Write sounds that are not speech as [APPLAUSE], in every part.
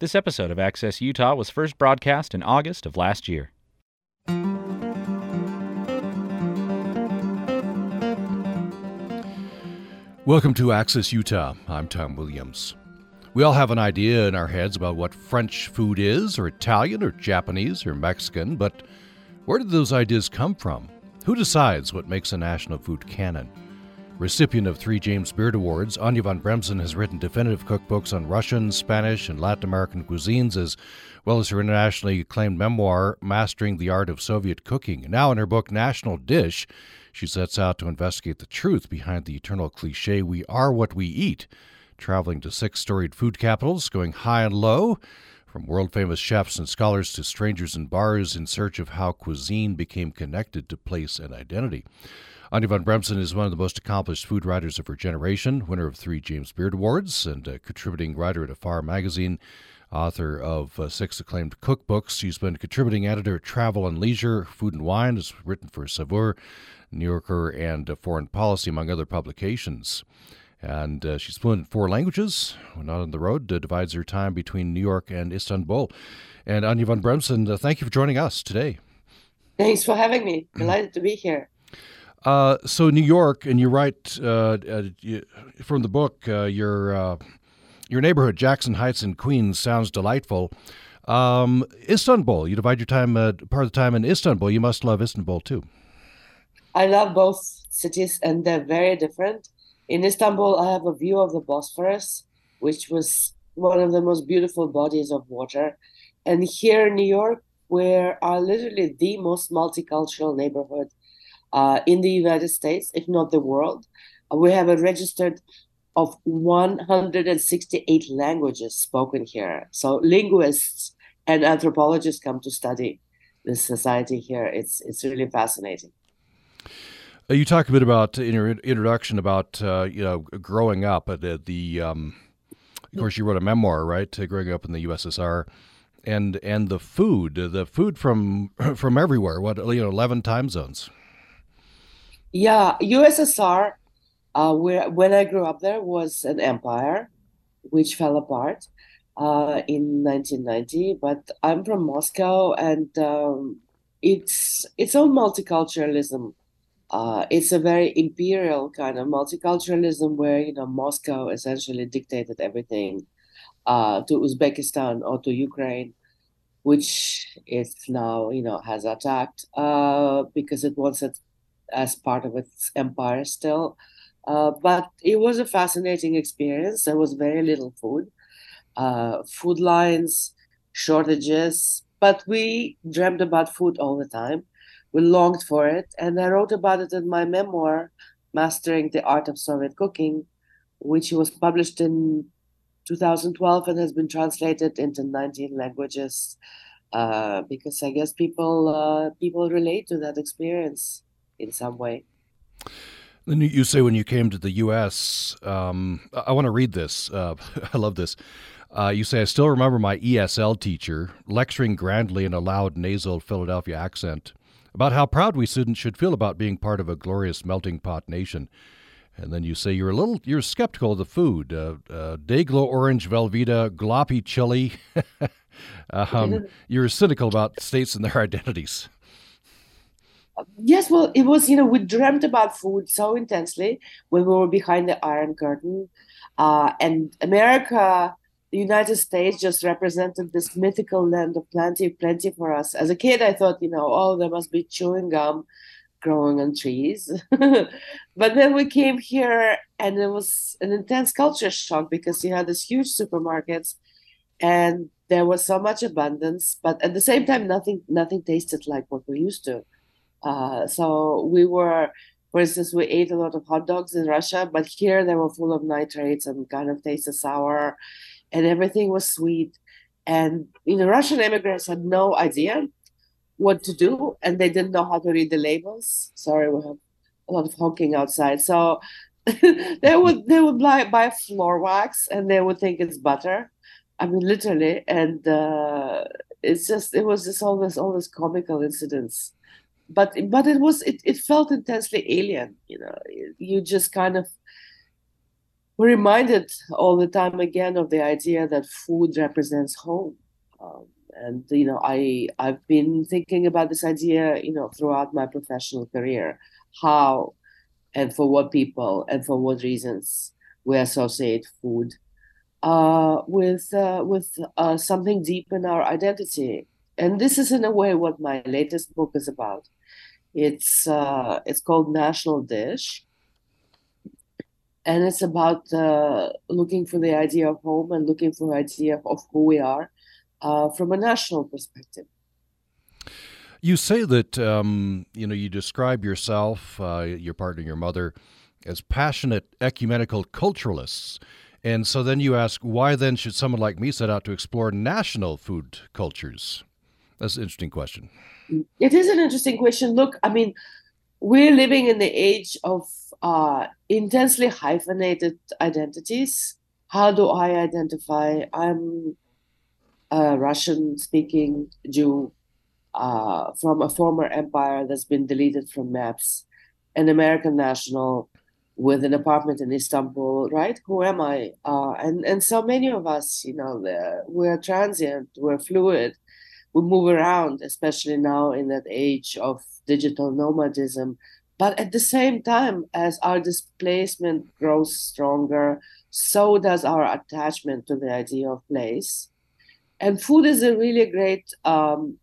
This episode of Access Utah was first broadcast in August of last year. Welcome to Access Utah. I'm Tom Williams. We all have an idea in our heads about what French food is, or Italian, or Japanese, or Mexican, but where did those ideas come from? Who decides what makes a national food canon? Recipient of three James Beard Awards, Anya von Bremzen has written definitive cookbooks on Russian, Spanish, and Latin American cuisines, as well as her internationally acclaimed memoir, Mastering the Art of Soviet Cooking. Now, in her book, National Dish, she sets out to investigate the truth behind the eternal cliche, we are what we eat, traveling to six storied food capitals, going high and low, from world famous chefs and scholars to strangers in bars in search of how cuisine became connected to place and identity. Anya von Bremzen is one of the most accomplished food writers of her generation, winner of three James Beard Awards, and a contributing writer at Afar magazine, author of uh, six acclaimed cookbooks. She's been contributing editor at Travel and Leisure, Food and Wine, has written for Saveur, New Yorker, and uh, Foreign Policy, among other publications. And uh, she's fluent in four languages. When not on the road, uh, divides her time between New York and Istanbul. And Anya von Bremzen, uh, thank you for joining us today. Thanks for having me. Delighted to be here. Uh, so New York, and you write uh, uh, you, from the book uh, your uh, your neighborhood, Jackson Heights in Queens, sounds delightful. Um, Istanbul, you divide your time part of the time in Istanbul. You must love Istanbul too. I love both cities, and they're very different. In Istanbul, I have a view of the Bosphorus, which was one of the most beautiful bodies of water. And here in New York, we are literally the most multicultural neighborhood uh, in the United States, if not the world. Uh, we have a registered of 168 languages spoken here. So linguists and anthropologists come to study this society here. It's it's really fascinating. Uh, you talk a bit about in your introduction about uh, you know growing up at the, the um, of course you wrote a memoir right growing up in the USSR and and the food the food from [CLEARS THROAT] from everywhere what you know 11 time zones yeah, USSR, uh, where when I grew up there was an empire, which fell apart uh, in 1990. But I'm from Moscow, and um, it's its own multiculturalism. Uh, it's a very imperial kind of multiculturalism where you know Moscow essentially dictated everything uh, to Uzbekistan or to Ukraine, which it now you know has attacked uh, because it wants it as part of its empire still. Uh, but it was a fascinating experience. There was very little food, uh, food lines, shortages, but we dreamed about food all the time. We longed for it. And I wrote about it in my memoir, Mastering the Art of Soviet Cooking, which was published in 2012 and has been translated into 19 languages. Uh, because I guess people uh, people relate to that experience in some way. Then you say when you came to the U.S., um, I want to read this. Uh, [LAUGHS] I love this. Uh, you say, I still remember my ESL teacher lecturing grandly in a loud nasal Philadelphia accent about how proud we students should feel about being part of a glorious melting pot nation. And then you say you're a little, you're skeptical of the food. Uh, uh, Day-Glo orange Velveeta, gloppy chili. [LAUGHS] um, [LAUGHS] you're cynical about states and their identities yes, well, it was, you know, we dreamt about food so intensely when we were behind the Iron Curtain. Uh, and America, the United States, just represented this mythical land of plenty, plenty for us. As a kid, I thought, you know, oh, there must be chewing gum growing on trees. [LAUGHS] but then we came here and it was an intense culture shock because you had these huge supermarkets and there was so much abundance, but at the same time, nothing nothing tasted like what we used to. Uh, so we were, for instance, we ate a lot of hot dogs in Russia, but here they were full of nitrates and kind of tasted sour, and everything was sweet. And you know, Russian immigrants had no idea what to do, and they didn't know how to read the labels. Sorry, we have a lot of honking outside. So [LAUGHS] they would they would buy, buy floor wax, and they would think it's butter. I mean, literally, and uh, it's just it was just all this all this comical incidents but but it was it, it felt intensely alien you know you just kind of we're reminded all the time again of the idea that food represents home. Um, and you know, I I've been thinking about this idea, you know, throughout my professional career, how and for what people and for what reasons we associate food uh, with uh, with uh, something deep in our identity. And this is in a way what my latest book is about. It's uh, it's called National Dish, and it's about uh, looking for the idea of home and looking for idea of who we are uh, from a national perspective. You say that um, you know you describe yourself, uh, your partner, your mother, as passionate ecumenical culturalists, and so then you ask, why then should someone like me set out to explore national food cultures? That's an interesting question. It is an interesting question. Look, I mean, we're living in the age of uh, intensely hyphenated identities. How do I identify? I'm a Russian speaking Jew uh, from a former empire that's been deleted from maps, an American national with an apartment in Istanbul, right? Who am I? Uh, and, and so many of us, you know, we're transient, we're fluid, we move around, especially now in that age of digital nomadism but at the same time, as our displacement grows stronger, so does our attachment to the idea of place. And food is a really great um,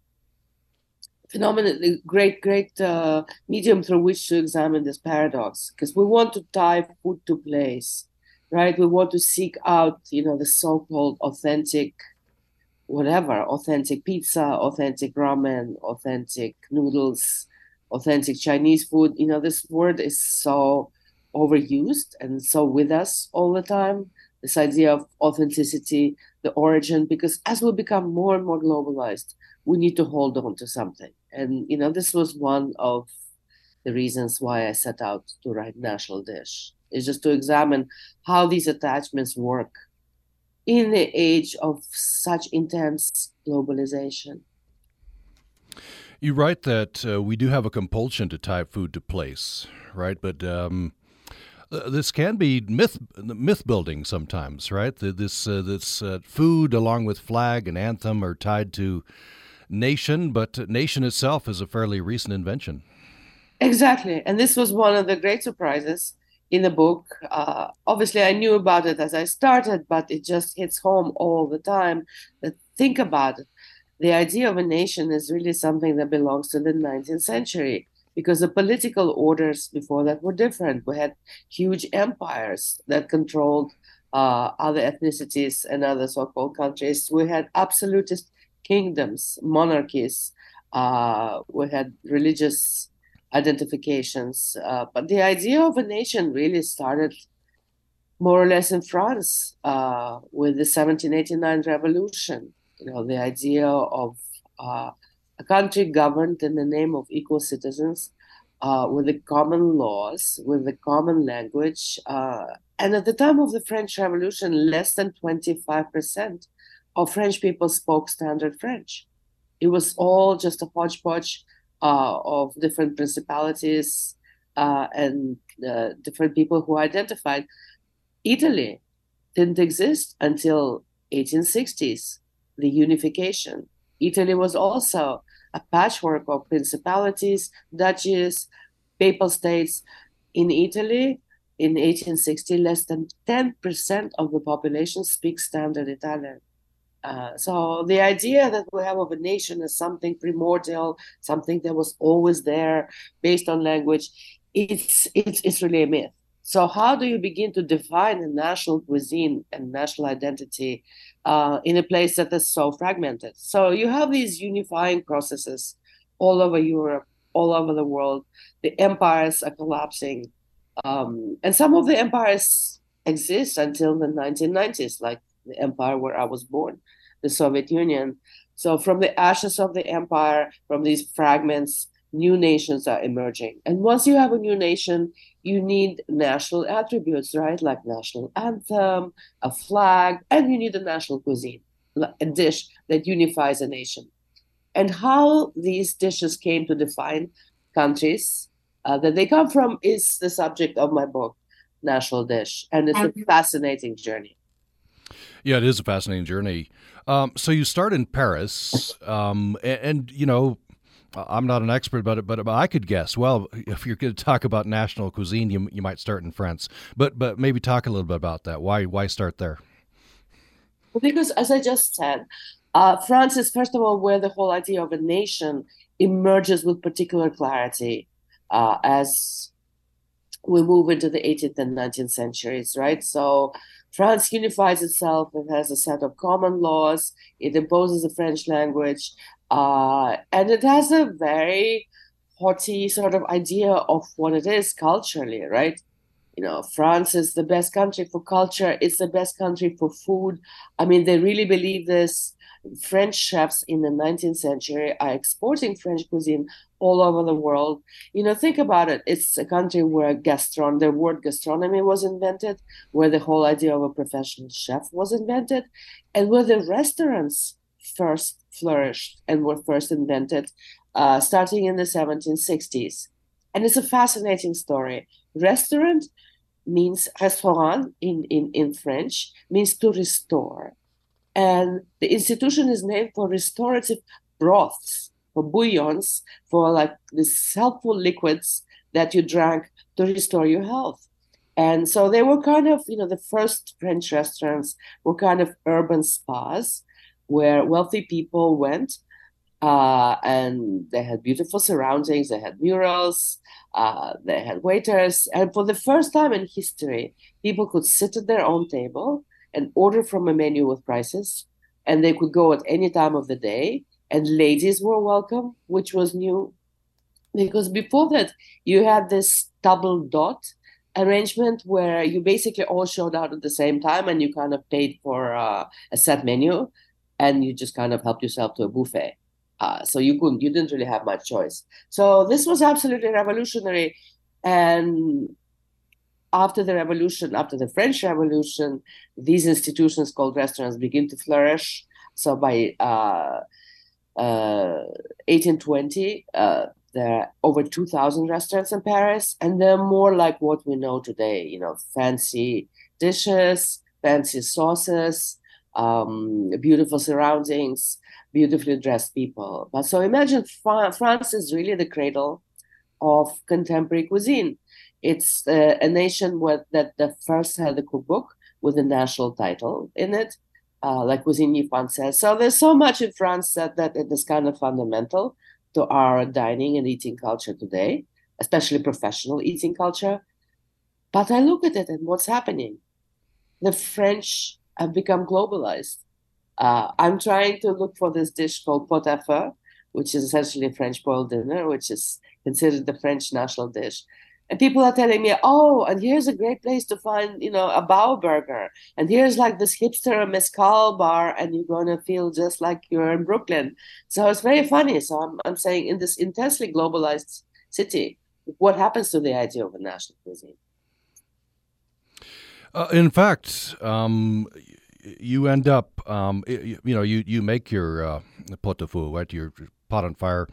phenomenon, great, great uh, medium through which to examine this paradox, because we want to tie food to place, right? We want to seek out, you know, the so-called authentic, whatever, authentic pizza, authentic ramen, authentic noodles, authentic Chinese food. You know, this word is so overused and so with us all the time. This idea of authenticity, the origin, because as we become more and more globalized, we need to hold on to something. And, you know, this was one of the reasons why I set out to write National Dish, is just to examine how these attachments work in the age of such intense globalization. You write that uh, we do have a compulsion to tie food to place, right? But um, uh, this can be myth myth building sometimes, right? This uh, this uh, food, along with flag and anthem, are tied to nation, but nation itself is a fairly recent invention. Exactly, and this was one of the great surprises in the book. Uh, obviously, I knew about it as I started, but it just hits home all the time. That think about it the idea of a nation is really something that belongs to the 19th century because the political orders before that were different. We had huge empires that controlled uh, other ethnicities and other so called countries. We had absolutist kingdoms, monarchies, uh, we had religious identifications. Uh, but the idea of a nation really started more or less in France uh, with the 1789 revolution you know, the idea of uh, a country governed in the name of equal citizens uh, with the common laws, with the common language. Uh, and at the time of the French Revolution, less than 25% of French people spoke standard French. It was all just a hodgepodge uh, of different principalities uh, and uh, different people who identified. Italy didn't exist until 1860s the unification. Italy was also a patchwork of principalities, duchies, papal states. In Italy, in 1860, less than 10% of the population speaks standard Italian. Uh, so the idea that we have of a nation as something primordial, something that was always there, based on language, it's it's it's really a myth. So how do you begin to define a national cuisine and national identity uh, in a place that is so fragmented. So you have these unifying processes all over Europe, all over the world. The empires are collapsing. Um, and some of the empires exist until the 1990s, like the empire where I was born, the Soviet Union. So from the ashes of the empire, from these fragments, new nations are emerging. And once you have a new nation, you need national attributes, right? Like national anthem, a flag, and you need a national cuisine, a dish that unifies a nation. And how these dishes came to define countries uh, that they come from is the subject of my book. national dish, and it's a fascinating journey. Yeah, it is a fascinating journey. Um, so you start in Paris, um, and, and, you know, I'm not an expert about it, but I could guess. Well, if you're going to talk about national cuisine, you you might start in France, but but maybe talk a little bit about that. Why why start there? Well, because as I just said, uh, France is first of all where the whole idea of a nation emerges with particular clarity uh, as we move into the 18th and 19th centuries, right? So France unifies itself. It has a set of common laws. It imposes the French language. Uh, and it has a very haughty sort of idea of what it is culturally, right? You know, France is the best country for culture. It's the best country for food. I mean, they really believe this. French chefs in the 19th century are exporting French cuisine all over the world. You know, think about it. It's a country where gastron, the word gastronomy was invented, where the whole idea of a professional chef was invented, and where the restaurants first flourished and were first invented, uh, starting in the 1760s. And it's a fascinating story. Restaurant means restaurant in, in, in French means to restore and the institution is named for restorative broths, for bouillons, for like these helpful liquids that you drank to restore your health. And so they were kind of, you know, the first French restaurants were kind of urban spas where wealthy people went uh, and they had beautiful surroundings. They had murals, uh, they had waiters. And for the first time in history, people could sit at their own table and order from a menu with prices, and they could go at any time of the day. And ladies were welcome, which was new, because before that you had this table d'hôte arrangement where you basically all showed out at the same time, and you kind of paid for uh, a set menu, and you just kind of helped yourself to a buffet. Uh, so you couldn't, you didn't really have much choice. So this was absolutely revolutionary, and after the revolution, after the French Revolution, these institutions called restaurants begin to flourish. So by uh, 1820, uh, there are over 2,000 restaurants in Paris, and they're more like what we know today. You know, fancy dishes, fancy sauces, um, beautiful surroundings, beautifully dressed people. But so imagine France is really the cradle of contemporary cuisine. It's uh, a nation where, that the first had a cookbook with a national title in it, uh, like Cuisine Française. So there's so much in France that, that it is kind of fundamental to our dining and eating culture today, especially professional eating culture. But I look at it and what's happening. The French have become globalized. Uh, I'm trying to look for this dish called pot-au-feu, which is essentially a French boiled dinner, which is considered the French national dish and people are telling me, oh, and here's a great place to find, you know, a bao burger, and here's like this hipster mezcal bar, and you're gonna feel just like you're in Brooklyn. So it's very funny. So I'm, I'm saying in this intensely globalized city, what happens to the idea of a national cuisine? Uh, in fact, um, you end up, um, you, you, know, you you make your uh, pot de feu, right? Your pot on fire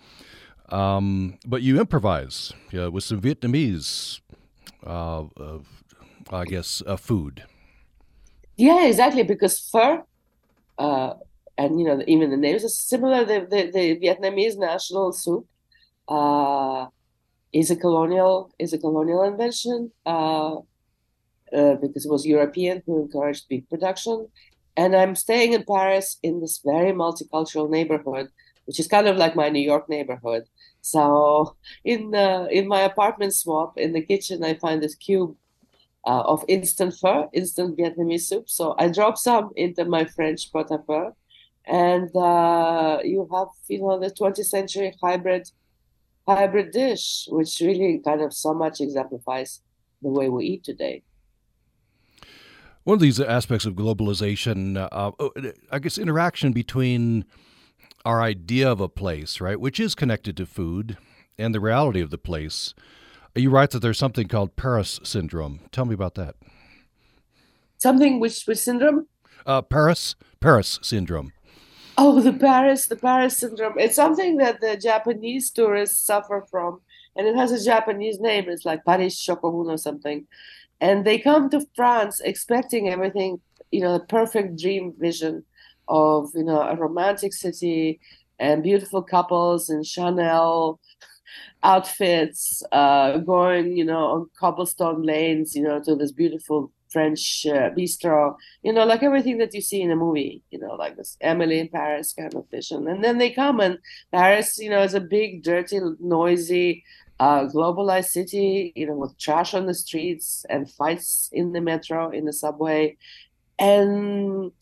um, but you improvise with some Vietnamese, uh, uh, I guess, uh, food. Yeah, exactly. Because pho, uh, and you know, even the names are similar. The, the, the Vietnamese national soup uh, is a colonial is a colonial invention uh, because it was European who encouraged beef production. And I'm staying in Paris in this very multicultural neighborhood, which is kind of like my New York neighborhood. So in the in my apartment swap in the kitchen, I find this cube uh, of instant pho, instant Vietnamese soup. So I drop some into my French pot-au-feu, and uh, you have you know the 20th century hybrid hybrid dish, which really kind of so much exemplifies the way we eat today. One of these aspects of globalization, uh, oh, I guess, interaction between our idea of a place, right, which is connected to food and the reality of the place. You write that there's something called Paris syndrome. Tell me about that. Something which which syndrome? Uh, Paris Paris syndrome. Oh, the Paris the Paris syndrome. It's something that the Japanese tourists suffer from, and it has a Japanese name. It's like Paris Shokohun or something. and they come to France expecting everything, you know, the perfect dream vision of you know a romantic city and beautiful couples in Chanel [LAUGHS] outfits, uh, going you know on cobblestone lanes, you know, to this beautiful French uh, bistro, you know, like everything that you see in a movie, you know, like this Emily in Paris kind of vision. And then they come, and Paris, you know, is a big, dirty, noisy, uh, globalized city, you know, with trash on the streets and fights in the metro, in the subway. And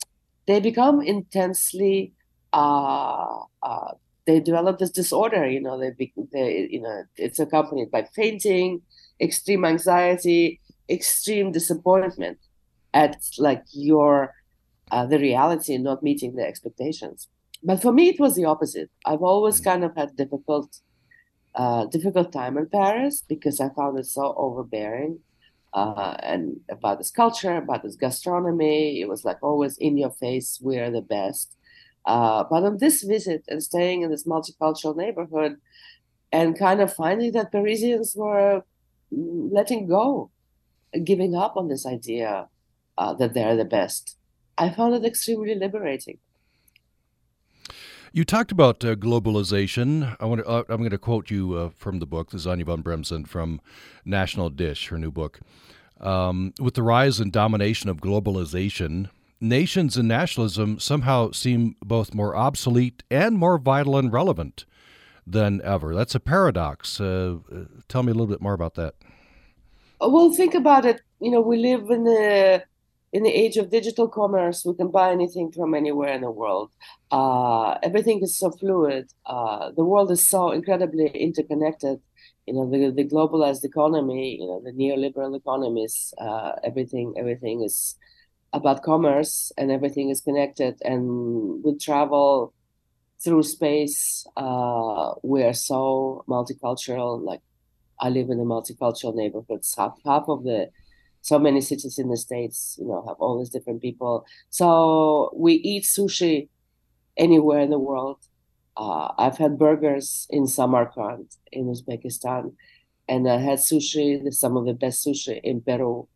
they become intensely, uh, uh, they develop this disorder, you know, they, be, they, you know, it's accompanied by fainting, extreme anxiety, extreme disappointment at like your uh, the reality and not meeting the expectations. But for me, it was the opposite. I've always mm. kind of had difficult, uh, difficult time in Paris because I found it so overbearing, uh, and about this culture, about this gastronomy. It was like always in your face. We're the best. Uh, but on this visit and staying in this multicultural neighborhood, and kind of finding that Parisians were mm, letting go giving up on this idea uh, that they're the best. I found it extremely liberating. You talked about uh, globalization. I want to, uh, I'm going to quote you uh, from the book, the Zanya von Bremzen from National Dish, her new book. Um, with the rise and domination of globalization, nations and nationalism somehow seem both more obsolete and more vital and relevant than ever. That's a paradox. Uh, uh, tell me a little bit more about that. Well, think about it. You know, we live in the in the age of digital commerce. We can buy anything from anywhere in the world. Uh, everything is so fluid. Uh, the world is so incredibly interconnected. You know, the the globalized economy. You know, the neoliberal economies. Uh, everything everything is about commerce, and everything is connected. And we travel through space. Uh, we are so multicultural. Like I live in a multicultural neighborhood. Half half of the so many cities in the states, you know, have all these different people. So we eat sushi anywhere in the world. Uh, I've had burgers in Samarkand in Uzbekistan, and I had sushi, some of the best sushi in Peru,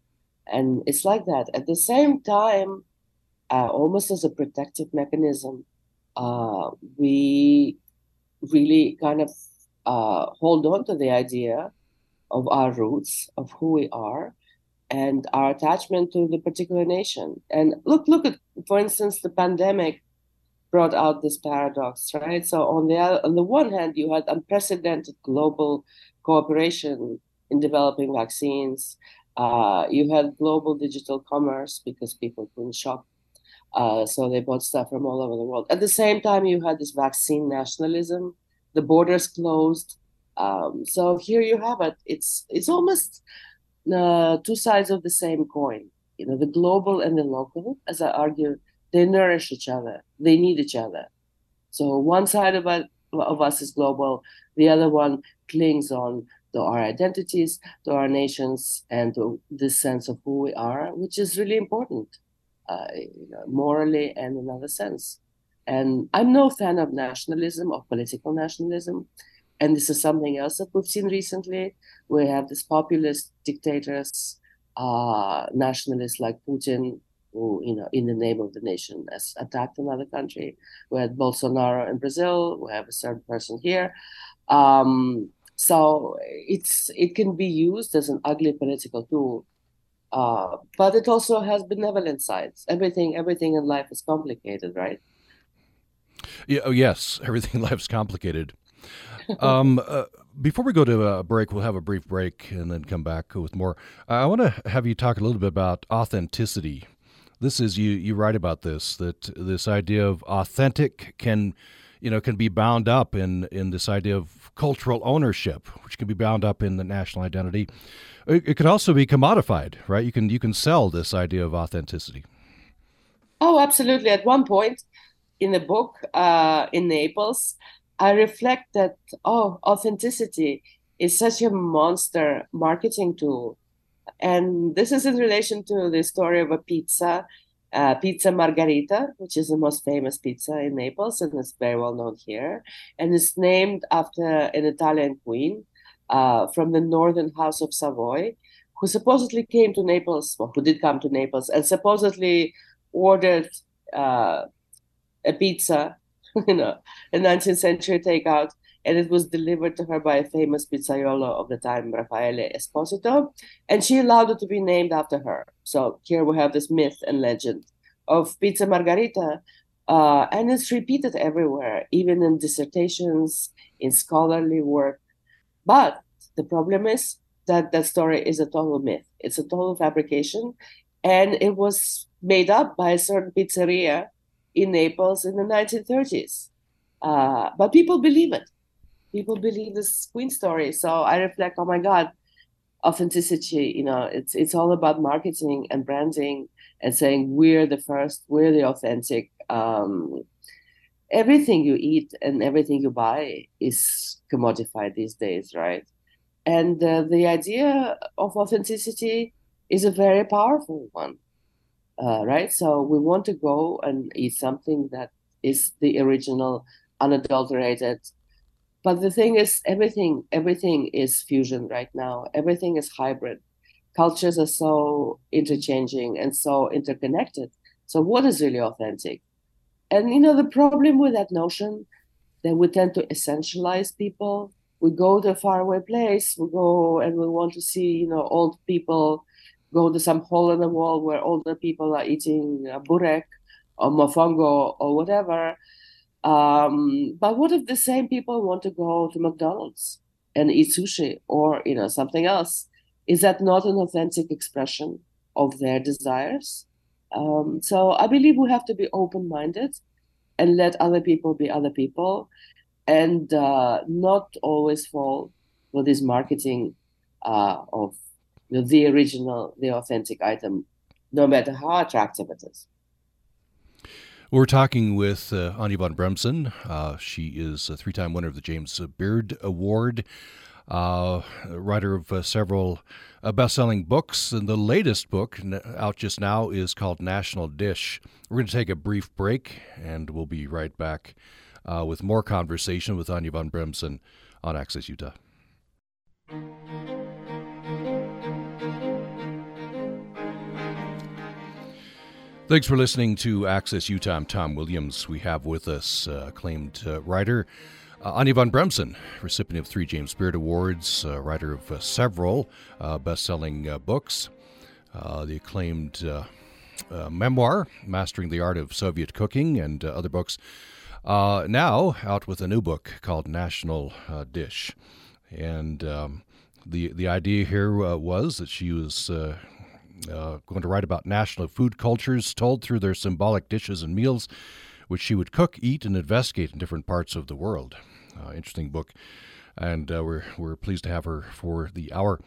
and it's like that. At the same time, uh, almost as a protective mechanism, uh, we really kind of uh, hold on to the idea of our roots, of who we are, and our attachment to the particular nation. And look, look at, for instance, the pandemic brought out this paradox, right? So on the on the one hand, you had unprecedented global cooperation in developing vaccines. Uh, you had global digital commerce because people couldn't shop. Uh, so they bought stuff from all over the world. At the same time, you had this vaccine nationalism the borders closed. Um, so here you have it. It's it's almost uh, two sides of the same coin. You know, the global and the local, as I argue, they nourish each other. They need each other. So one side of, it, of us is global, the other one clings on to our identities, to our nations, and to this sense of who we are, which is really important, uh, you know, morally and in other sense. And I'm no fan of nationalism, of political nationalism. And this is something else that we've seen recently. We have these populist dictators, uh, nationalists like Putin, who, you know, in the name of the nation, has attacked another country. We had Bolsonaro in Brazil. We have a certain person here. Um, so it's it can be used as an ugly political tool, uh, but it also has benevolent sides. Everything everything in life is complicated, right? Yeah, oh, yes, everything life is complicated. [LAUGHS] Um, uh, before we go to a break, we'll have a brief break and then come back with more. I want to have you talk a little bit about authenticity. This is you. You write about this that this idea of authentic can, you know, can be bound up in in this idea of cultural ownership, which can be bound up in the national identity. It, it could also be commodified, right? You can you can sell this idea of authenticity. Oh, absolutely. At one point, in the book uh, in Naples, I reflect that oh, authenticity is such a monster marketing tool, and this is in relation to the story of a pizza, uh, Pizza Margherita, which is the most famous pizza in Naples and it's very well known here, and it's named after an Italian queen uh, from the northern house of Savoy, who supposedly came to Naples, or who did come to Naples, and supposedly ordered uh, a pizza, [LAUGHS] you know, a 19th century takeout, and it was delivered to her by a famous pizzaiolo of the time, Raffaele Esposito, and she allowed it to be named after her. So here we have this myth and legend of Pizza Margherita, uh, and it's repeated everywhere, even in dissertations, in scholarly work. But the problem is that that story is a total myth. It's a total fabrication, and it was made up by a certain pizzeria in Naples in the 1930s. Uh, but people believe it. People believe this queen story. So I reflect, oh my God, authenticity. You know, it's it's all about marketing and branding and saying we're the first, we're the authentic. Um, everything you eat and everything you buy is commodified these days, right? And uh, the idea of authenticity is a very powerful one, uh, right? So we want to go and eat something that is the original, unadulterated. But the thing is, everything everything is fusion right now. Everything is hybrid. Cultures are so interchanging and so interconnected. So what is really authentic? And you know the problem with that notion that we tend to essentialize people we go to a faraway place, we go and we want to see, you know, old people go to some hole in the wall where older people are eating burek or mofongo or whatever. Um, but what if the same people want to go to McDonald's and eat sushi or, you know, something else? Is that not an authentic expression of their desires? Um, so I believe we have to be open-minded and let other people be other people and uh, not always fall for this marketing uh, of know, the original, the authentic item, no matter how attractive it is. We're talking with uh, Anya von Bremzen. Uh, she is a three time winner of the James Beard Award, uh, writer of uh, several uh, best selling books. And the latest book out just now is called National Dish. We're going to take a brief break and we'll be right back uh, with more conversation with Anya von Bremzen on Access Utah. Thanks for listening to Access Utah. I'm Tom Williams. We have with us uh, acclaimed uh, writer uh, Anya von Bremzen, recipient of three James Beard Awards, uh, writer of uh, several uh, best selling books, the acclaimed memoir, Mastering the Art of Soviet Cooking, and other books. Now out with a new book called National Dish, and um, the the idea here was that she was. Uh, uh, going to write about national food cultures told through their symbolic dishes and meals, which she would cook, eat, and investigate in different parts of the world. Uh, interesting book, and we're we're pleased to have her for the hour.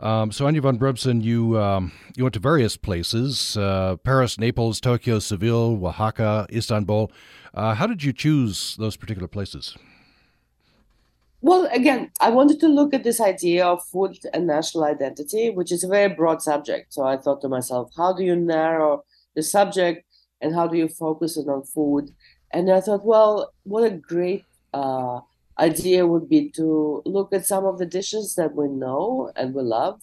Um, so, Anya von Bremzen, you um, you went to various places: uh, Paris, Naples, Tokyo, Seville, Oaxaca, Istanbul. Uh, how did you choose those particular places? Well, again, I wanted to look at this idea of food and national identity, which is a very broad subject. So I thought to myself, how do you narrow the subject and how do you focus it on food? And I thought, well, what a great uh, idea would be to look at some of the dishes that we know and we love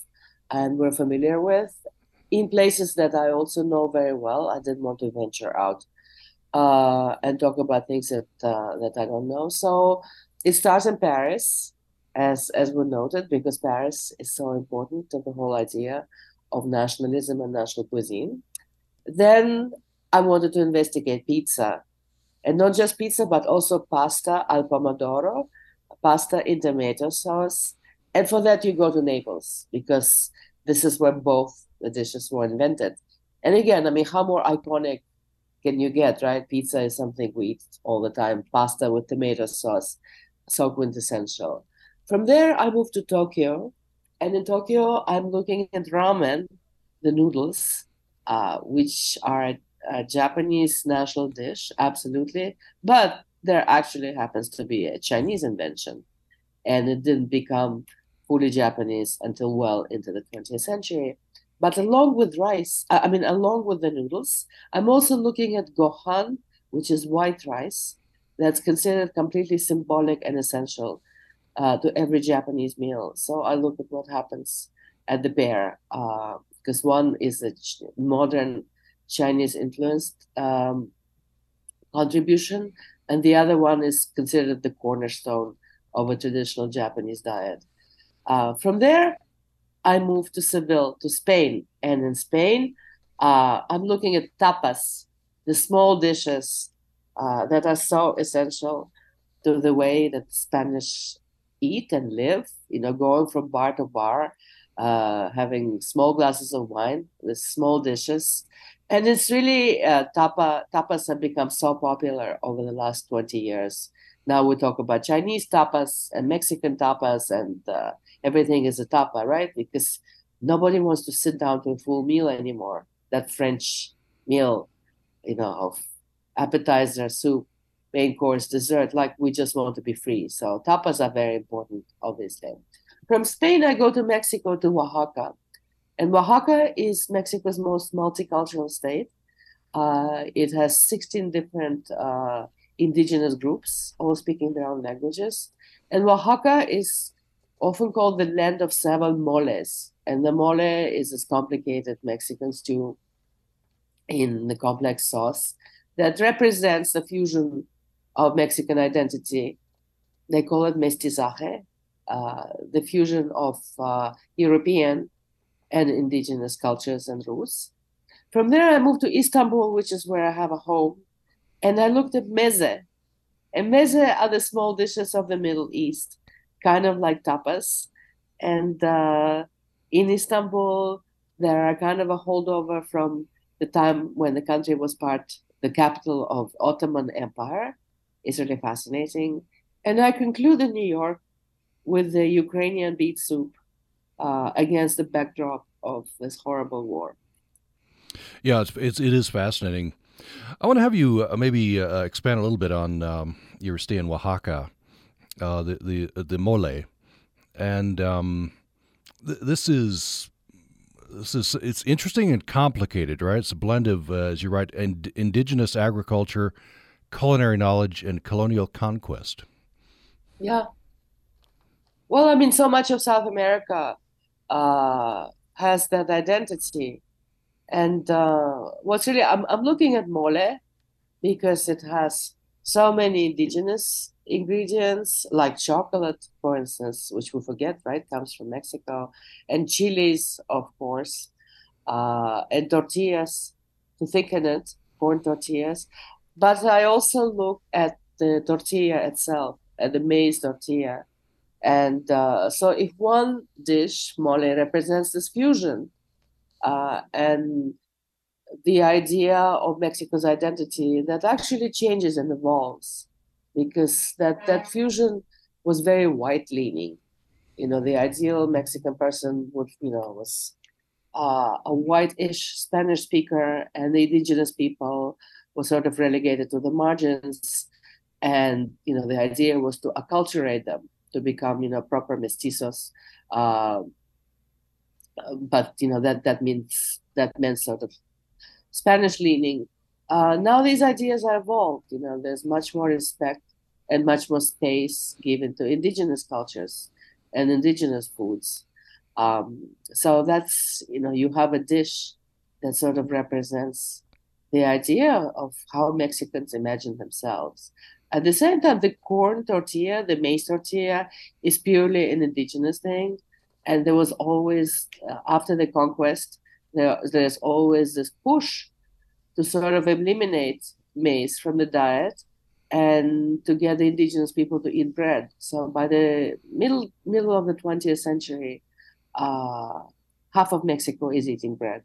and we're familiar with in places that I also know very well. I didn't want to venture out uh, and talk about things that uh, that I don't know. So it starts in Paris, as as we noted, because Paris is so important to the whole idea of nationalism and national cuisine. Then I wanted to investigate pizza, and not just pizza, but also pasta al pomodoro, pasta in tomato sauce. And for that, you go to Naples because this is where both the dishes were invented. And again, I mean, how more iconic can you get, right? Pizza is something we eat all the time. Pasta with tomato sauce, so quintessential. From there, I moved to Tokyo, and in Tokyo, I'm looking at ramen, the noodles, uh, which are a, a Japanese national dish, absolutely. But there actually happens to be a Chinese invention, and it didn't become fully Japanese until well into the 20th century. But along with rice, I mean, along with the noodles, I'm also looking at gohan, which is white rice, that's considered completely symbolic and essential uh, to every Japanese meal. So I look at what happens at the bear because uh, one is a modern Chinese influenced um, contribution, and the other one is considered the cornerstone of a traditional Japanese diet. Uh, from there, I moved to Seville, to Spain, and in Spain, uh, I'm looking at tapas, the small dishes uh, that are so essential to the way that Spanish eat and live. You know, going from bar to bar, uh, having small glasses of wine with small dishes, and it's really uh, tapa tapas have become so popular over the last 20 years now we talk about chinese tapas and mexican tapas and uh, everything is a tapa right because nobody wants to sit down to a full meal anymore that french meal you know of appetizer soup main course dessert like we just want to be free so tapas are very important obviously from spain i go to mexico to oaxaca and Oaxaca is Mexico's most multicultural state. Uh, it has 16 different uh, indigenous groups, all speaking their own languages. And Oaxaca is often called the land of seven moles. And the mole is this complicated Mexican stew in the complex sauce that represents the fusion of Mexican identity. They call it mestizaje, uh, the fusion of uh, European and indigenous cultures and roots. From there, I moved to Istanbul, which is where I have a home, and I looked at meze. And meze are the small dishes of the Middle East, kind of like tapas. And uh, in Istanbul, there are kind of a holdover from the time when the country was part, the capital of Ottoman Empire. is really fascinating. And I conclude in New York with the Ukrainian beet soup uh, against the backdrop of this horrible war. Yeah, it's, it's it is fascinating. I want to have you uh, maybe uh, expand a little bit on um, your stay in Oaxaca, uh, the the the mole, and um, th- this is this is it's interesting and complicated, right? It's a blend of, uh, as you write, ind- indigenous agriculture, culinary knowledge, and colonial conquest. Yeah. Well, I mean, so much of South America uh, has that identity. And uh, what's really, I'm, I'm looking at mole because it has so many indigenous ingredients, like chocolate, for instance, which we forget, right, comes from Mexico, and chilies, of course, uh, and tortillas to thicken it, corn tortillas. But I also look at the tortilla itself, at the maize tortilla, and uh, so, if one dish, mole, represents this fusion, uh, and the idea of Mexico's identity that actually changes and evolves, because that, that fusion was very white leaning. You know, the ideal Mexican person would, you know, was uh, a white-ish Spanish speaker, and the indigenous people were sort of relegated to the margins. And you know, the idea was to acculturate them to become you know proper mestizos uh, but you know that that means that meant sort of spanish leaning. Uh, now these ideas are evolved you know there's much more respect and much more space given to indigenous cultures and indigenous foods. Um, so that's you know you have a dish that sort of represents the idea of how mexicans imagine themselves. At the same time, the corn tortilla, the maize tortilla, is purely an indigenous thing. And there was always, uh, after the conquest, there, there's always this push to sort of eliminate maize from the diet and to get the indigenous people to eat bread. So by the middle middle of the 20th century, uh, half of Mexico is eating bread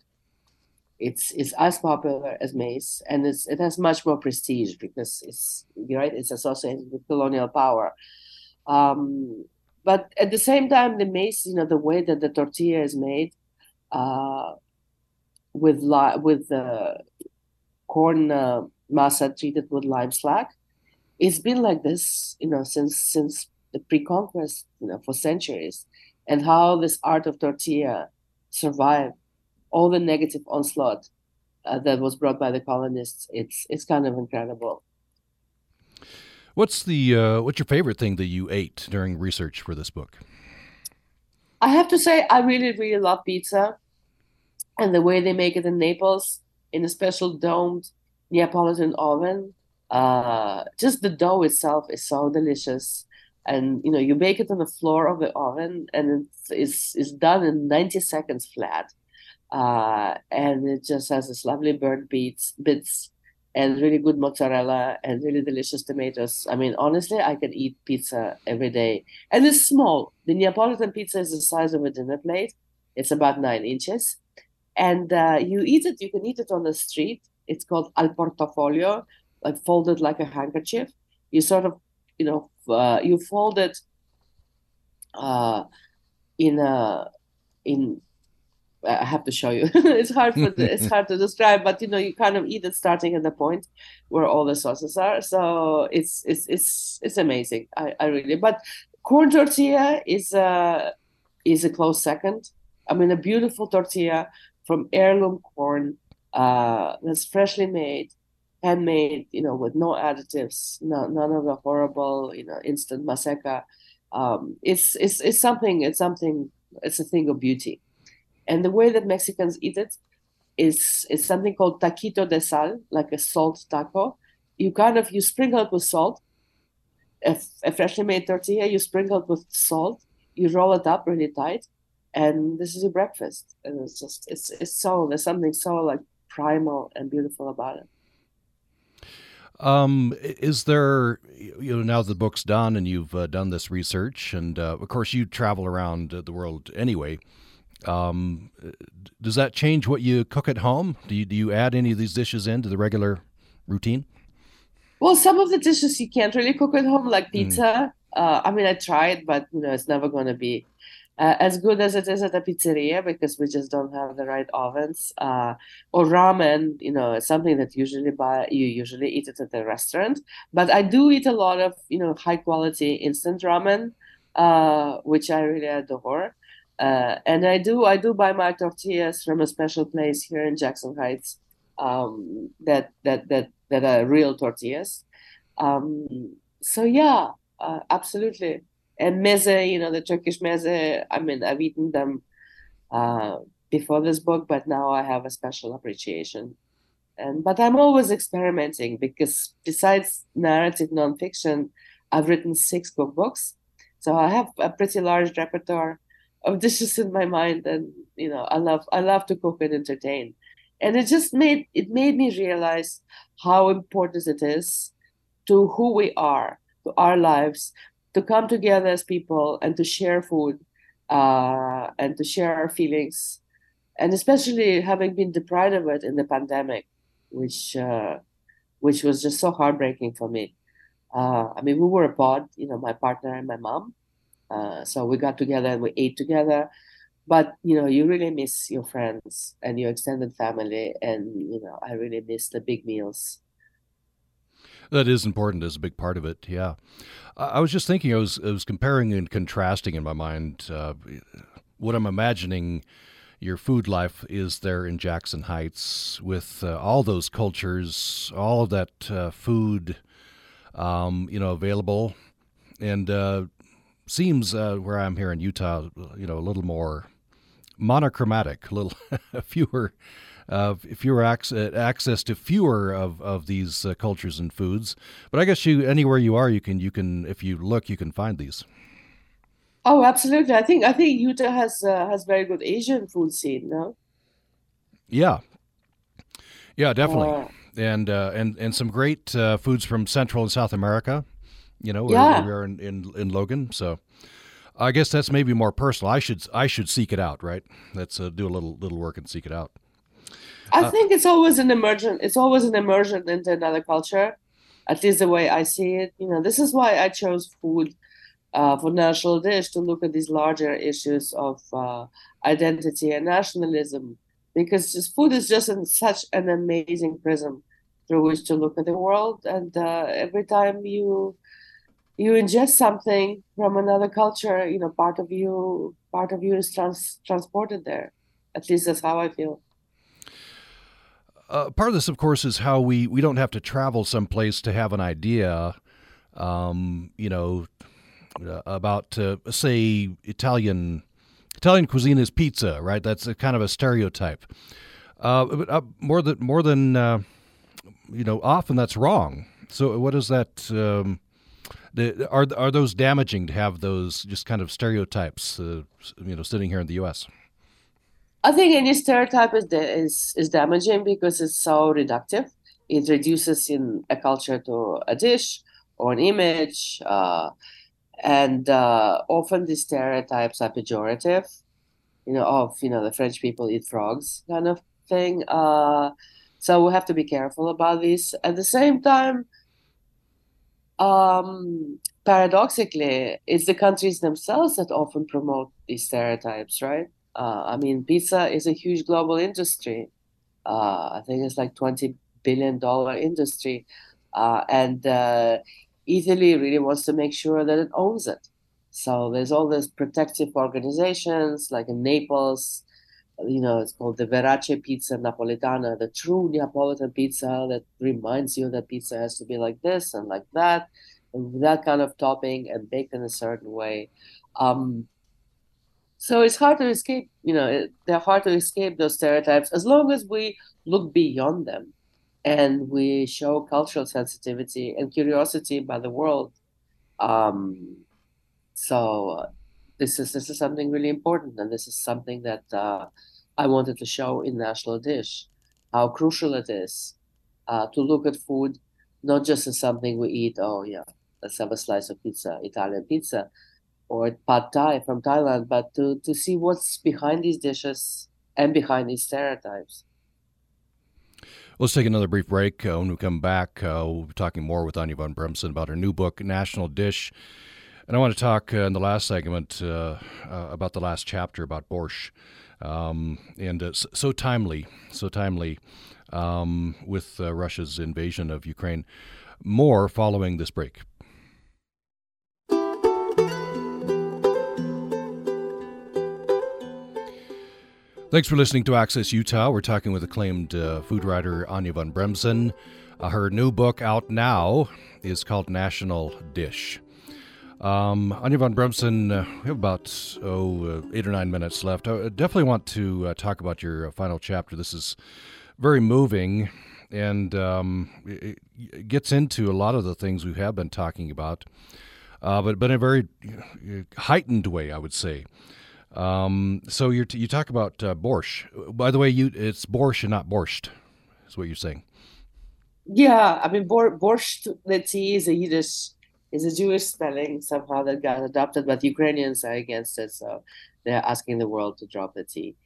it's it's as popular as maize, and it's it has much more prestige because it's right. It's associated with colonial power. Um, but at the same time, the maize, you know, the way that the tortilla is made, uh, with li- with the corn uh, masa treated with lime slack, it's been like this, you know, since since the pre-conquest, you know, for centuries, and how this art of tortilla survived all the negative onslaught uh, that was brought by the colonists. It's it's kind of incredible. What's the uh, what's your favorite thing that you ate during research for this book? I have to say, I really, really love pizza and the way they make it in Naples in a special domed Neapolitan oven. Uh, just the dough itself is so delicious. And you know, you bake it on the floor of the oven, and it's it's, it's done in 90 seconds flat. Uh, and it just has this lovely burnt beets, bits, and really good mozzarella and really delicious tomatoes. I mean, honestly, I can eat pizza every day. And it's small. The Neapolitan pizza is the size of a dinner plate. It's about nine inches. And uh, you eat it, you can eat it on the street. It's called al portafoglio, like folded like a handkerchief. You sort of, you know, uh, you fold it uh, in a, in I have to show you. [LAUGHS] it's hard for the, it's [LAUGHS] hard to describe, but you know you kind of eat it starting at the point where all the sauces are. So it's it's it's it's amazing. I, I really but corn tortilla is a is a close second. I mean a beautiful tortilla from heirloom corn uh, that's freshly made, handmade. You know with no additives, no, none of the horrible you know instant maseca. Um, it's it's it's something. It's something. It's a thing of beauty. And the way that Mexicans eat it is is something called taquito de sal, like a salt taco. You kind of you sprinkle it with salt. A, a freshly made tortilla, you sprinkle it with salt. You roll it up really tight, and this is your breakfast. And it's just it's it's so there's something so like primal and beautiful about it. Um, is there, you know, now the book's done and you've uh, done this research, and uh, of course you travel around the world anyway. Um, does that change what you cook at home? Do you do you add any of these dishes into the regular routine? Well, some of the dishes you can't really cook at home, like hmm. pizza. Mm. Uh, I mean, I tried, but you know, it's never going to be uh, as good as it is at a pizzeria because we just don't have the right ovens. Uh, or ramen, you know, something that usually buy you usually eat it at the restaurant. But I do eat a lot of you know high quality instant ramen, uh, which I really adore. Uh, and I do I do buy my tortillas from a special place here in Jackson Heights um, that that that that are real tortillas. Um, so yeah, uh, absolutely. And meze, you know, the Turkish meze. I mean, I've eaten them uh, before this book, but now I have a special appreciation. And but I'm always experimenting because besides narrative nonfiction, I've written six cookbooks, so I have a pretty large repertoire of [LAUGHS] dishes in my mind and you know i love i love to cook and entertain and it just made it made me realize how important it is to who we are to our lives to come together as people and to share food uh, and to share our feelings and especially having been deprived of it in the pandemic which uh, which was just so heartbreaking for me uh, i mean we were a pod you know my partner and my mom uh, so we got together and we ate together. But you know, you really miss your friends and your extended family, and you know, I really miss the big meals. That is important as a big part of it. Yeah, I was just thinking. I was I was comparing and contrasting in my mind uh, what I'm imagining your food life is there in Jackson Heights with uh, all those cultures, all of that uh, food, um, you know, available, and uh, seems uh, where I'm here in Utah, you know, a little more monochromatic, a little [LAUGHS] fewer, uh, fewer access, access to fewer of, of these uh, cultures and foods. But I guess you anywhere you are, you can you can if you look, you can find these. Oh, absolutely! I think I think Utah has uh, has very good Asian food scene, no? Yeah, yeah, definitely, uh, and uh, and and some great foods from Central and South America you know, yeah. we are in, in, in Logan. So I guess that's maybe more personal. I should I should seek it out, right? Let's uh, do a little little work and seek it out. I uh, think it's always an immersion. It's always an immersion into another culture, at least the way I see it. You know, this is why I chose food uh, for national dish to look at these larger issues of uh, identity and nationalism, because just food is just in such an amazing prism through which to look at the world, and uh, every time you you ingest something from another culture, you know, part of you, part of you is trans- transported there. At least that's how I feel. Uh, part of this, of course, is how we, we don't have to travel someplace to have an idea, um, you know, uh, about uh, say Italian Italian cuisine is pizza, right? That's a kind of a stereotype. Uh, uh, more than more than uh, you know, often that's wrong. So, what is that? Um, the, are are those damaging to have those just kind of stereotypes? You know, sitting here in the U.S. I think any stereotype is is is damaging because it's so reductive. It reduces in a culture to a dish or an image, uh, and uh, often the stereotypes are pejorative. You know, of you know the French people eat frogs kind of thing. Uh, so we have to be careful about this. At the same time, um, paradoxically, it's the countries themselves that often promote these stereotypes, right? Uh, I mean, pizza is a huge global industry. Uh, I think it's like twenty billion dollar industry, uh, and uh, Italy really wants to make sure that it owns it. So there's all these protective organizations, like in Naples, you know, it's called the Verace Pizza Napoletana, the true Neapolitan pizza that reminds you that pizza has to be like this and like that, and that kind of topping and baked in a certain way. Um, so it's hard to escape, you know, they're hard to escape those stereotypes as long as we look beyond them and we show cultural sensitivity and curiosity by the world. Um, so this is this is something really important, and this is something that uh, I wanted to show in National Dish, how crucial it is uh, to look at food not just as something we eat. Oh yeah, let's have a slice of pizza, Italian pizza, or pad thai from Thailand, but to to see what's behind these dishes and behind these stereotypes. Let's take another brief break. Uh, when we come back, uh, we'll be talking more with Anya von Bremzen about her new book, National Dish. And I want to talk uh, in the last segment uh, uh, about the last chapter about borscht. Um, and uh, so timely, so timely um, with Russia's invasion of Ukraine. More following this break. Thanks for listening to Access Utah. We're talking with acclaimed uh, food writer Anya von Bremzen. her new book out now is called National Dish. Um, Anya von Bremzen, uh, we have about oh uh, eight or nine minutes left. I definitely want to uh, talk about your uh, final chapter. This is very moving, and um, it, gets into a lot of the things we have been talking about, uh, but but in a very uh, heightened way, I would say. Um, so you you talk about uh, borscht. By the way, you it's borscht and not borscht. Is what you're saying. Yeah, I mean bor- borscht. Let's see, is a Yiddish is a Jewish spelling somehow that got adopted, but Ukrainians are against it, so they're asking the world to drop the T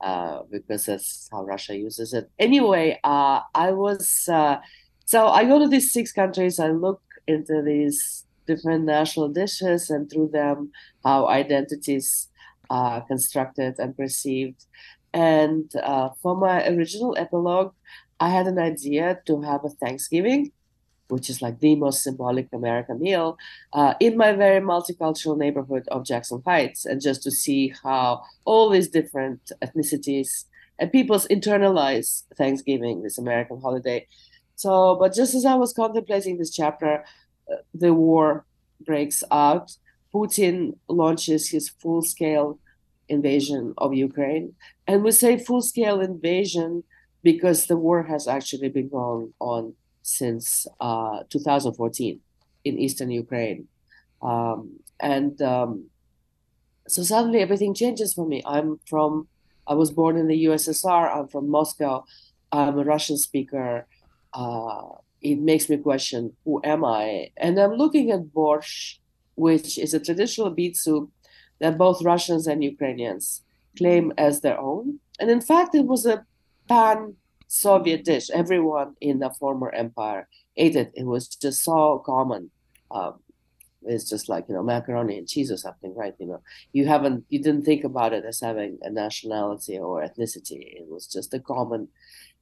uh, because that's how Russia uses it. Anyway, uh, I was uh, so I go to these six countries. I look into these different national dishes and through them how identities are constructed and perceived. And uh, for my original epilogue, I had an idea to have a Thanksgiving which is like the most symbolic American meal, uh, in my very multicultural neighborhood of Jackson Heights, and just to see how all these different ethnicities and peoples internalize Thanksgiving, this American holiday. So, but just as I was contemplating this chapter, uh, the war breaks out. Putin launches his full scale invasion of Ukraine. And we say full scale invasion because the war has actually been going on since uh, 2014 in eastern Ukraine. Um, and um, so suddenly everything changes for me. I'm from, I was born in the USSR, I'm from Moscow, I'm a Russian speaker. Uh, it makes me question who am I? And I'm looking at borscht, which is a traditional beet soup that both Russians and Ukrainians claim as their own. And in fact, it was a pan Soviet dish. Everyone in the former empire ate it. It was just so common. Um, it's just like you know macaroni and cheese or something, right? You know, you haven't you didn't think about it as having a nationality or ethnicity. It was just a common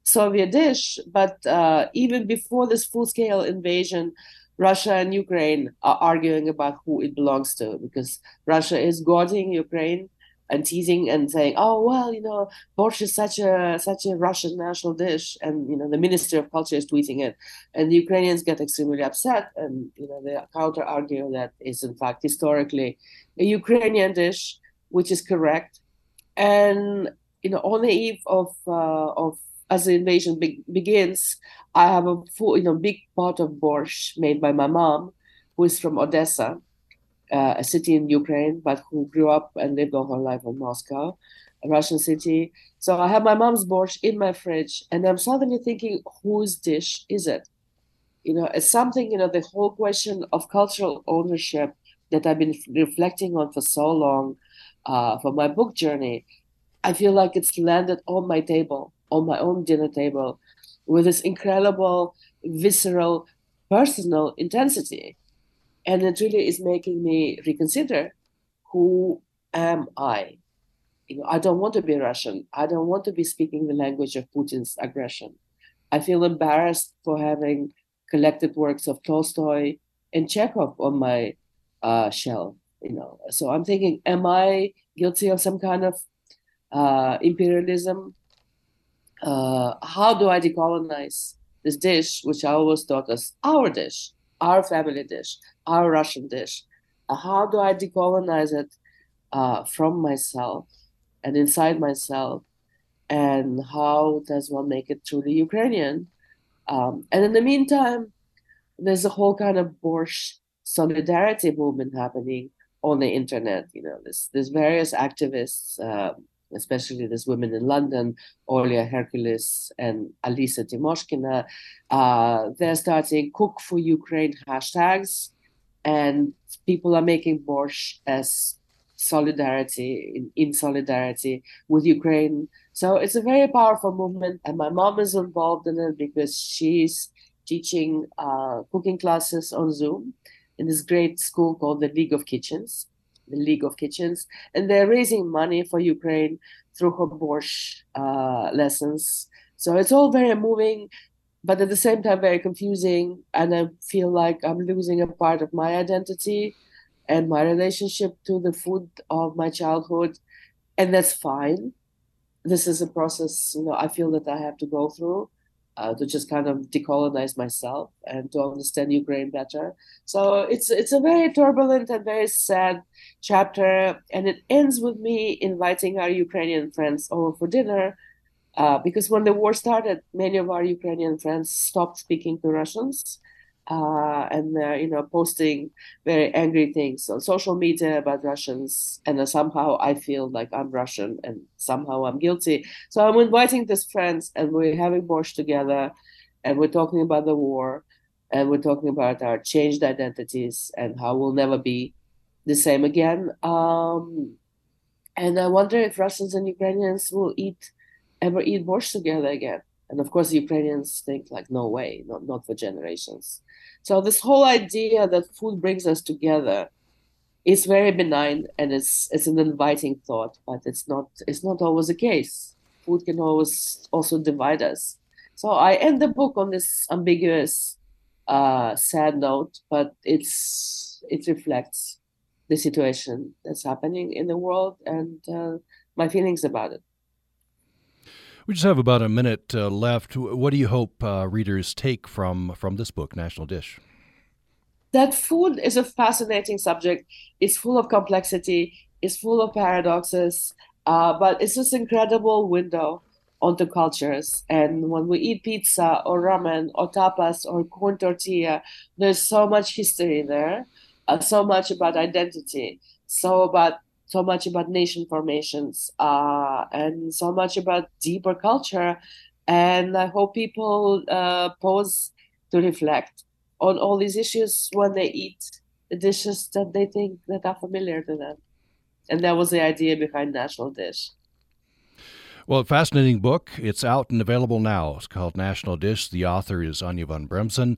Soviet dish. But uh, even before this full-scale invasion, Russia and Ukraine are arguing about who it belongs to because Russia is goading Ukraine and teasing and saying, "Oh well, you know, borscht is such a such a Russian national dish," and you know, the Minister of Culture is tweeting it, and the Ukrainians get extremely upset, and you know, they counter argue that is in fact historically a Ukrainian dish, which is correct, and you know, on the eve of uh, of as the invasion be- begins, I have a full, you know, big pot of borscht made by my mom, who is from Odessa, uh, a city in Ukraine, but who grew up and lived all her life in Moscow, a Russian city. So I have my mom's borscht in my fridge, and I'm suddenly thinking, whose dish is it? You know, it's something. You know, the whole question of cultural ownership that I've been reflecting on for so long uh, for my book journey. I feel like it's landed on my table, on my own dinner table, with this incredible, visceral, personal intensity. And it really is making me reconsider who am I? You know, I don't want to be Russian. I don't want to be speaking the language of Putin's aggression. I feel embarrassed for having collected works of Tolstoy and Chekhov on my uh, shelf. You know, so I'm thinking, am I guilty of some kind of uh, imperialism? Uh, how do I decolonize this dish, which I always thought was our dish, our family dish, our Russian dish? Uh, how do I decolonize it uh, from myself and inside myself? And how does one make it truly Ukrainian? Um, and in the meantime, there's a whole kind of borscht solidarity movement happening on the internet. You know, there's there's various activists, uh, especially there's women in London, Olia Hercules and Alisa Timoshkina. Uh, they're starting Cook for Ukraine hashtags, and people are making borscht as solidarity in, in solidarity with Ukraine. So it's a very powerful movement, and my mom is involved in it because she's teaching uh, cooking classes on Zoom in this great school called the League of Kitchens, the League of Kitchens, and they're raising money for Ukraine through her borscht uh, lessons. So it's all very moving, but at the same time very confusing, and I feel like I'm losing a part of my identity and my relationship to the food of my childhood, and that's fine. This is a process, you know, I feel that I have to go through uh, to just kind of decolonize myself and to understand Ukraine better. So it's it's a very turbulent and very sad chapter, and it ends with me inviting our Ukrainian friends over for dinner. Uh, because when the war started, many of our Ukrainian friends stopped speaking to Russians uh, and uh, you know posting very angry things on social media about Russians, and uh, somehow I feel like I'm Russian, and somehow I'm guilty. So I'm inviting these friends, and we're having borscht together, and we're talking about the war, and we're talking about our changed identities and how we'll never be the same again. Um, and I wonder if Russians and Ukrainians will eat ever eat borscht together again. And of course, Ukrainians think like, no way, not not for generations. So this whole idea that food brings us together is very benign and it's it's an inviting thought, but it's not it's not always the case. Food can always also divide us. So I end the book on this ambiguous, uh, sad note, but it's it reflects the situation that's happening in the world and uh, my feelings about it. We just have about a minute uh, left. What do you hope uh, readers take from from this book, National Dish? That food is a fascinating subject. It's full of complexity. It's full of paradoxes, uh, but it's this incredible window onto cultures. And when we eat pizza or ramen or tapas or corn tortilla, there's so much history there, uh, so much about identity, so about so much about nation formations uh, and so much about deeper culture. And I hope people uh, pause to reflect on all these issues when they eat the dishes that they think that are familiar to them. And that was the idea behind National Dish. Well, fascinating book. It's out and available now. It's called National Dish. The author is Anya von Bremzen.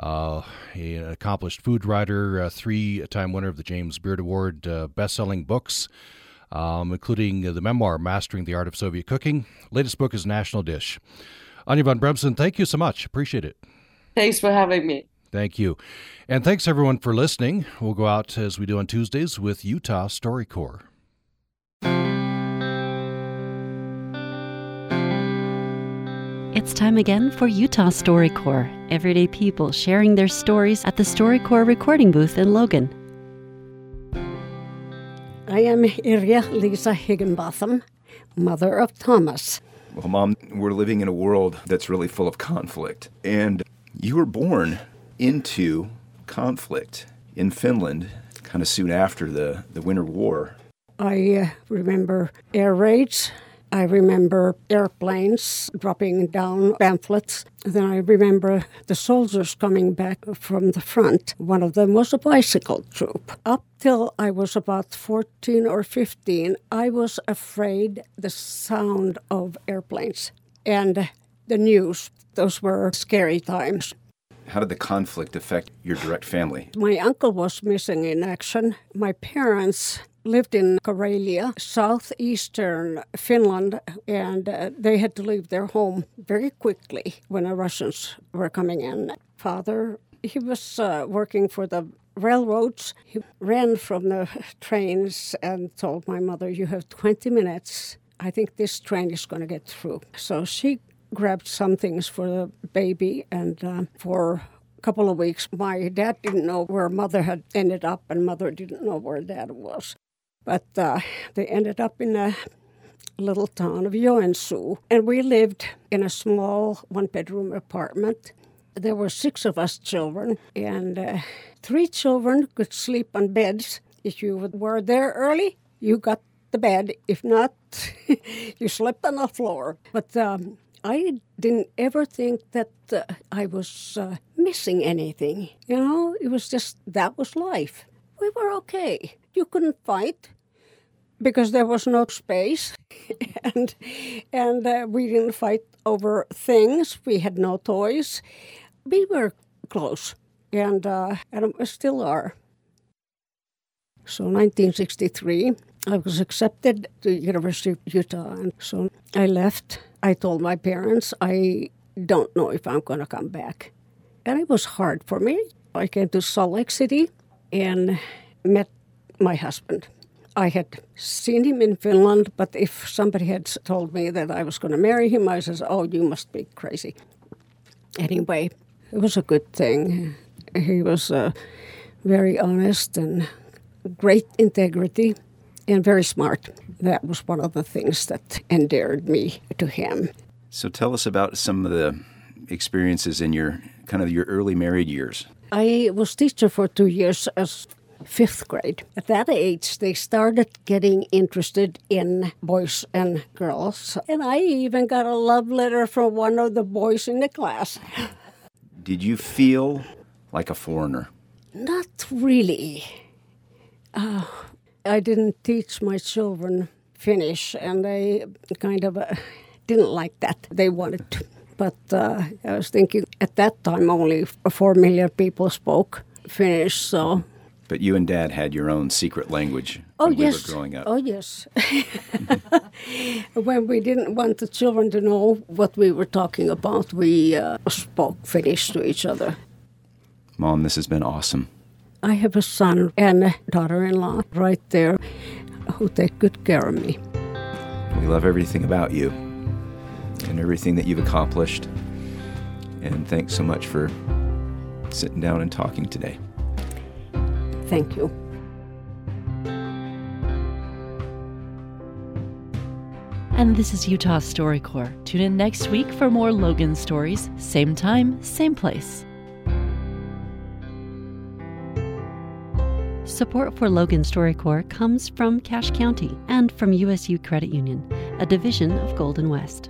Uh, an accomplished food writer, three time winner of the James Beard Award, uh, best selling books, um, including the memoir Mastering the Art of Soviet Cooking. Latest book is National Dish. Anya von Bremzen, thank you so much. Appreciate it. Thanks for having me. Thank you. And thanks everyone for listening. We'll go out as we do on Tuesdays with Utah StoryCorps. It's time again for Utah StoryCorps, everyday people sharing their stories at the StoryCorps recording booth in Logan. I am Iria Lisa Higginbotham, mother of Thomas. Well, Mom, we're living in a world that's really full of conflict. And you were born into conflict in Finland kind of soon after the, the Winter War. I uh, remember air raids. I remember airplanes dropping down pamphlets. Then I remember the soldiers coming back from the front. One of them was a bicycle troop. Up till I was about 14 or 15, I was afraid the sound of airplanes and the news. Those were scary times. How did the conflict affect your direct family? My uncle was missing in action. My parents lived in Karelia, southeastern Finland, and uh, they had to leave their home very quickly when the Russians were coming in. Father, he was uh, working for the railroads. He ran from the trains and told my mother, You have 20 minutes. I think this train is going to get through. So she grabbed some things for the baby and uh, for a couple of weeks. My dad didn't know where mother had ended up, and mother didn't know where dad was. But uh, they ended up in a little town of Joensuu. And we lived in a small one bedroom apartment. There were six of us children, and uh, three children could sleep on beds. If you were there early, you got the bed. If not, [LAUGHS] you slept on the floor. But um, I didn't ever think that uh, I was uh, missing anything. You know, it was just that was life. We were okay. You couldn't fight because there was no space, [LAUGHS] and and uh, we didn't fight over things. We had no toys. We were close, and uh, and still are. So 1963, I was accepted to University of Utah, and so I left. I told my parents I don't know if I'm going to come back, and it was hard for me. I came to Salt Lake City and met my husband. I had seen him in Finland, but if somebody had told me that I was going to marry him, I says, "Oh, you must be crazy." Anyway, it was a good thing. He was uh, very honest and great integrity and very smart. That was one of the things that endeared me to him. So tell us about some of the experiences in your kind of your early married years. I was teacher for two years as fifth grade. At that age, they started getting interested in boys and girls. And I even got a love letter from one of the boys in the class. Did you feel like a foreigner? Not really. Uh, I didn't teach my children Finnish, and they kind of uh, didn't like that. They wanted to. But uh, I was thinking at that time only 4 million people spoke Finnish, so but you and Dad had your own secret language oh, when yes. we were growing up. Oh, yes. [LAUGHS] when we didn't want the children to know what we were talking about, we uh, spoke Finnish to each other. Mom, this has been awesome. I have a son and a daughter in law right there who take good care of me. We love everything about you and everything that you've accomplished. And thanks so much for sitting down and talking today. Thank you. And this is Utah StoryCorps. Tune in next week for more Logan stories, same time, same place. Support for Logan StoryCorps comes from Cache County and from USU Credit Union, a division of Goldenwest.